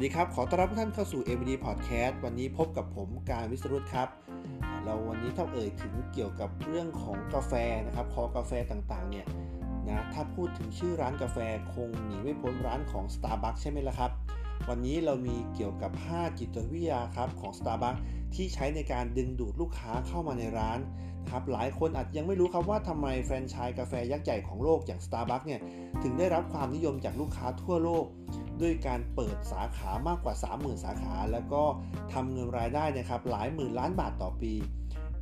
วัสดีครับ ขอต้อนรับทุกท่านเข้าสู่ MD Podcast วันนี้พบกับผมการวิสรุตครับ เราวันนี้ถ้าเอ่ยถึงเกี่ยวกับเรื่องของกาแฟนะครับ คอกาแฟต่างๆ เนี่ยนะ ถ้าพูดถึงชื่อร้านกาแฟคงหนีไม่พ้นร้านของ Starbucks ใช่ไหมล่ะครับ วันนี้เรามีเกี่ยวกับ 5 จิตวิทยาครับของ Starbucks ที่ใช้ในการดึงดูดลูกค้าเข้ามาในร้านนะครับ หลายคนอาจยังไม่รู้ครับว่าทำไมแฟรนไชส์กาแฟยักษ์ใหญ่ของโลกอย่าง Starbucks เนี่ยถึงได้รับความนิยมจากลูกค้าทั่วโลก ด้วยการเปิดสาขามากกว่า 30,000 สาขา แล้วก็ทำเงินรายได้นะครับหลายหมื่นล้านบาทต่อปี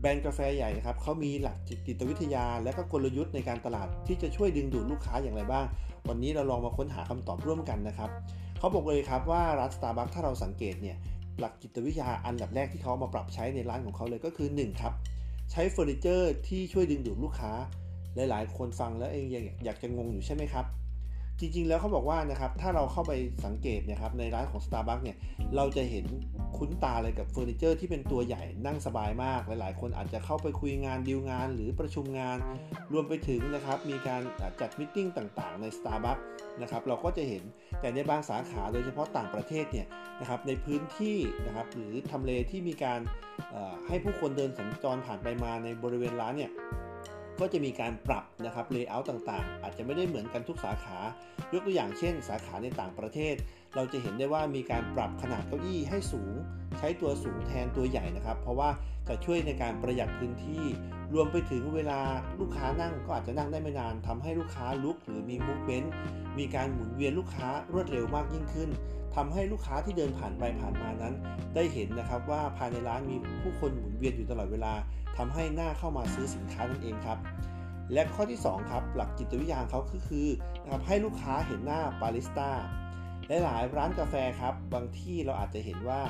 แบรนด์กาแฟใหญ่นะครับเขามีหลักจิตวิทยา และก็กลยุทธ์ในการตลาดที่จะช่วยดึงดูดลูกค้าอย่างไรบ้าง วันนี้เราลองมาค้นหาคำตอบร่วมกันนะครับเขาบอกเลยครับว่าร้านสตาร์บัคถ้าเราสังเกตเนี่ยหลักจิตวิทยาอันดับแรกที่เขามาปรับใช้ในร้านของเขาเลยก็คือ1ครับใช้เฟอร์นิเจอร์ที่ช่วยดึงดูดลูกค้า หลายๆ คนฟังแล้วเองอยากจะงงอยู่ใช่ไหมครับ จริงๆ แล้วเขาบอกว่านะครับถ้าเราเข้าไปสังเกตนะครับในร้านของ Starbucks เนี่ยเราจะเห็นคุ้นตาเลยกับเฟอร์นิเจอร์ที่เป็นตัวใหญ่นั่งสบายมาก หลายๆ คนอาจจะเข้าไปคุยงานดีลงาน หรือประชุมงาน รวมไปถึงนะครับมีการจัดมิ팅ต่างๆ ใน Starbucks นะครับเราก็จะเห็นแต่ในบางสาขาโดยเฉพาะต่างประเทศเนี่ยนะครับในพื้นที่นะครับหรือทำเลที่มีการให้ผู้คนเดินสัญจรผ่านไปมาในบริเวณร้านเนี่ย ก็จะมีการปรับนะครับ layer ต่างๆ อาจจะไม่ได้เหมือนกันทุกสาขายกตัวอย่างเช่น สาขาในต่างประเทศ เราจะเห็นได้ว่ามีการปรับขนาดเก้าอี้ให้สูง ใช้ตัวสูงแทนตัวใหญ่นะครับ เพราะว่าจะช่วยในการประหยัดพื้นที่ รวมไปถึงเวลาลูกค้านั่งก็อาจจะนั่งได้ไม่นานทำให้ลูกค้าลุกหรือมี movement มีการหมุนเวียนลูกค้ารวดเร็วมากยิ่งขึ้นทำให้ลูกค้าที่เดินผ่านไปผ่านมานั้น ได้เห็นนะครับว่าภายในร้านมีผู้คนหมุนเวียนอยู่ตลอดเวลาทำให้หน้าเข้ามาซื้อสินค้านั่นเองครับและข้อที่ 2 ครับ หลักจิตวิทยาเขาก็คือนะครับให้ลูกค้าเห็นหน้าบาริสต้า หลายร้านกาแฟครับ บางที่เราอาจจะเห็นว่า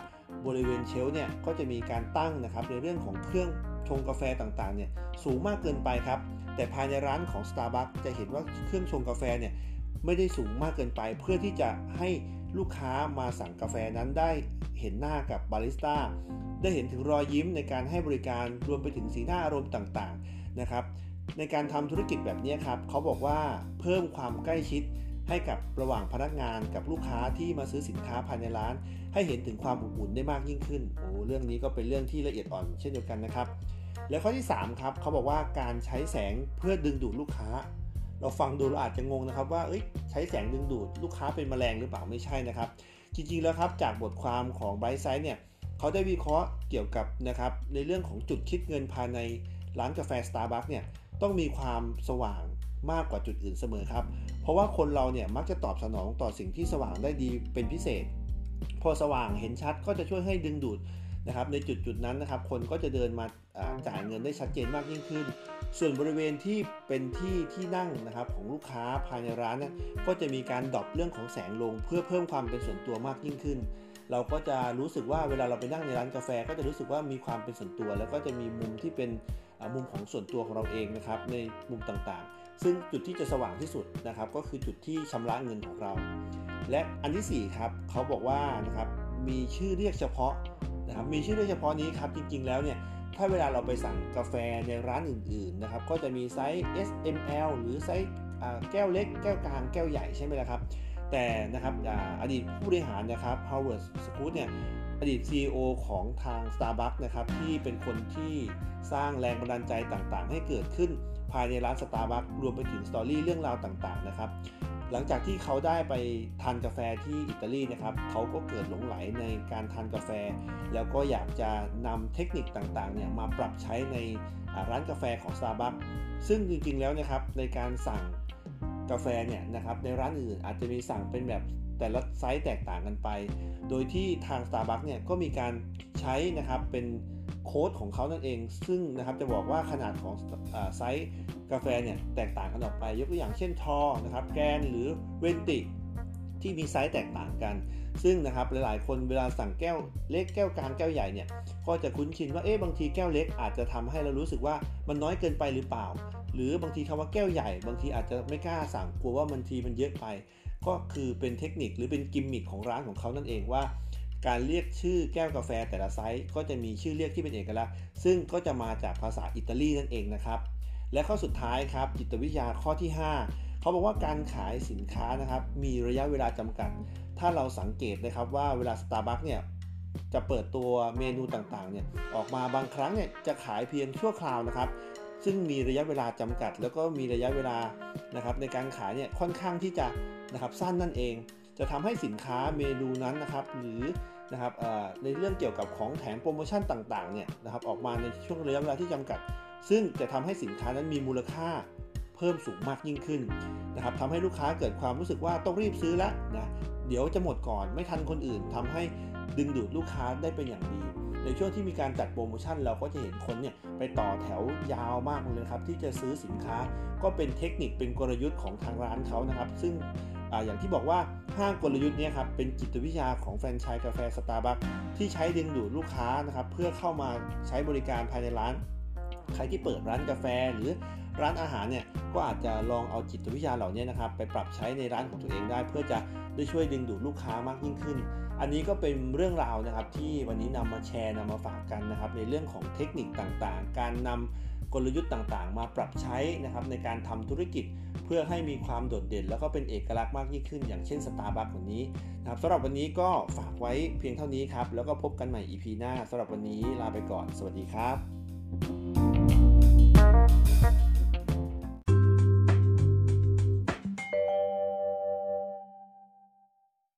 บริเวณเชลเนี่ยก็จะมีการตั้งนะครับในเรื่องของเครื่องชงกาแฟต่างๆเนี่ยสูงมากเกินไปครับ แต่ภายในร้านของ Starbucks จะเห็นว่าเครื่องชงกาแฟเนี่ยไม่ได้สูงมากเกินไป เพื่อที่จะให้ลูกค้ามาสั่งกาแฟนั้นได้เห็นหน้ากับบาริสต้าได้เห็นถึงรอยยิ้มในการให้บริการรวมไปถึงสีหน้าอารมณ์ต่างๆนะครับในการทำธุรกิจแบบนี้ครับเขาบอกว่าเพิ่มความใกล้ชิด ให้กับระหว่างพนักงานกับลูกค้าที่มาซื้อสินค้าภายในร้าน ให้เห็นถึงความอบอุ่นได้มากยิ่งขึ้นโอ้เรื่องนี้ก็เป็นเรื่องที่ละเอียดอ่อนเช่นเดียวกันนะครับ และข้อที่ 3 ครับเขาบอกว่าการใช้แสงเพื่อดึงดูดลูกค้า เราฟังดูเราอาจจะงงนะครับว่าใช้แสงดึงดูดลูกค้าเป็นแมลงหรือเปล่าไม่ใช่นะครับ จริงๆแล้วครับจากบทความของ Bright Side เนี่ยเขาได้วิเคราะห์เกี่ยวกับนะครับในเรื่องของจุดคิดเงินภายในร้านกาแฟ Starbucks เนี่ยต้องมีความสว่าง มากกว่าจุดอื่นเสมอครับ เพราะว่าคนเราเนี่ยมักจะตอบสนองต่อสิ่งที่สว่างได้ดีเป็นพิเศษ พอสว่างเห็นชัดก็จะช่วยให้ดึงดูดนะครับในจุดจุดนั้นนะครับคนก็จะเดินมาจ่ายเงินได้ชัดเจนมากยิ่งขึ้น ส่วนบริเวณที่เป็นที่ที่นั่งนะครับของลูกค้าภายในร้านเนี่ยก็จะมีการดรอปเรื่องของแสงลง เพื่อเพิ่มความเป็นส่วนตัวมากยิ่งขึ้น เราก็จะรู้สึกว่าเวลาเราไปนั่งในร้านกาแฟ ก็จะรู้สึกว่ามีความเป็นส่วนตัว แล้วก็จะมีมุมที่เป็น มุมของส่วนตัวของเราเองนะครับในมุมต่างๆ ซึ่งจุดที่จะสว่างที่สุดนะครับก็คือจุดที่ชำระเงินของเรา และอันที่4ครับเขาบอกว่านะครับมีชื่อเรียกเฉพาะนะครับมีชื่อเรียกเฉพาะนี้ครับจริง ๆ แล้วเนี่ยถ้าเวลาเราไปสั่งกาแฟในร้านอื่นๆนะครับก็จะมีไซส์ S M L หรือไซส์แก้วเล็ก แก้วกลางแก้วใหญ่ใช่ไหมล่ะครับแต่นะครับอดีตผู้บริหารนะครับ Howard Schultz เนี่ย อดีต CEO ของทาง Starbucks นะครับที่เป็นคนที่สร้างแรงบันดาลใจต่างๆ ให้เกิดขึ้นภายในร้าน Starbucks รวมไปถึง story เรื่องราวต่างๆนะครับหลังจากที่เขาได้ไปทานกาแฟที่อิตาลีนะครับเขาก็เกิดหลงไหลในการทานกาแฟ แล้วก็อยากจะนำเทคนิคต่างๆเนี่ยมาปรับใช้ในร้านกาแฟของ Starbucks ซึ่งจริงๆแล้วนะครับในการสั่ง กาแฟเนี่ยนะครับในร้านอื่นอาจจะมีสั่งเป็นแบบแต่ละไซส์แตกต่างกันไป โดยที่ทาง Starbucks เนี่ยก็มีการใช้นะครับเป็นโค้ดของเขานั่นเอง ซึ่งนะครับจะบอกว่าขนาดของไซส์กาแฟเนี่ยแตกต่างกันออกไป ยกตัวอย่างเช่น Tall นะครับ Grande หรือ Venti ที่มีไซส์แตกต่างกัน ซึ่งนะครับหลายๆ คนเวลาสั่งแก้วเล็กแก้วกลางแก้วใหญ่เนี่ยก็จะคุ้นชินว่าเอ๊ะบางทีแก้วเล็กอาจจะทำให้เรารู้สึกว่ามันน้อยเกินไปหรือเปล่า หรือบางทีคำว่าแก้วใหญ่ บางทีอาจจะไม่กล้าสั่งกลัวว่าบางทีมันเยอะไป ก็คือเป็นเทคนิคหรือเป็นกิมมิคของร้านของเขานั่นเองว่า การเรียกชื่อแก้วกาแฟแต่ละไซส์ก็จะมีชื่อเรียกที่เป็นเอกลักษณ์ ซึ่งก็จะมาจากภาษาอิตาลีนั่นเองนะครับ และข้อสุดท้ายครับจิตวิทยาข้อที่ 5 เขาบอกว่าการขายสินค้านะครับมีระยะเวลาจำกัด ถ้าเราสังเกตนะครับว่าเวลา Starbucks เนี่ยจะเปิดตัวเมนูต่างๆเนี่ยออกมาบางครั้งเนี่ยจะขายเพียงชั่วคราวนะครับ ซึ่งมีระยะเวลาจำกัด แล้วก็มีระยะเวลานะครับในการขายเนี่ยค่อนข้างที่จะนะครับสั้นนั่นเอง จะทำให้สินค้าเมนูนั้นนะครับหรือนะครับในเรื่องเกี่ยวกับของแถมโปรโมชั่นต่างๆเนี่ยนะครับออกมาในช่วงระยะเวลาที่จำกัด ซึ่งจะทำให้สินค้านั้นมีมูลค่าเพิ่มสูงมากยิ่งขึ้นนะครับทำให้ลูกค้าเกิดความรู้สึกว่าต้องรีบซื้อแล้วนะเดี๋ยวจะหมดก่อนไม่ทันคนอื่นทำให้ดึงดูดลูกค้าได้เป็นอย่างดี ในช่วงที่มีการจัดโปรโมชั่นเราก็จะเห็นคนเนี่ยไปต่อแถวยาวมากเลยครับที่จะซื้อสินค้าก็เป็นเทคนิคเป็นกลยุทธ์ของทางร้านเขานะครับ ซึ่งอย่างที่บอกว่า5กลยุทธ์นี้ครับเป็นจิตวิทยาของแฟรนไชส์กาแฟสตาร์บัคที่ใช้ดึงดูดลูกค้านะครับเพื่อเข้ามาใช้บริการภายในร้าน ใครที่เปิดร้านกาแฟหรือ ร้านอาหารเนี่ยก็อาจจะลองเอาจิตวิทยาเหล่านี้นะครับไปปรับใช้ในร้านของตัวเองได้ เพื่อจะได้ช่วยดึงดูดลูกค้ามากยิ่งขึ้น อันนี้ก็เป็นเรื่องราวนะครับที่วันนี้นำมาแชร์นำมาฝากกันนะครับในเรื่องของเทคนิคต่างๆ การนำกลยุทธ์ต่างๆ มาปรับใช้นะครับในการทำธุรกิจเพื่อให้มีความโดดเด่น แล้วก็เป็นเอกลักษณ์มากยิ่งขึ้น อย่างเช่นสตาร์บัควันนี้นะครับสำหรับวันนี้ก็ฝากไว้เพียงเท่านี้ครับแล้วก็พบกันใหม่ EP หน้าสำหรับวันนี้ลาไปก่อน สวัสดีครับ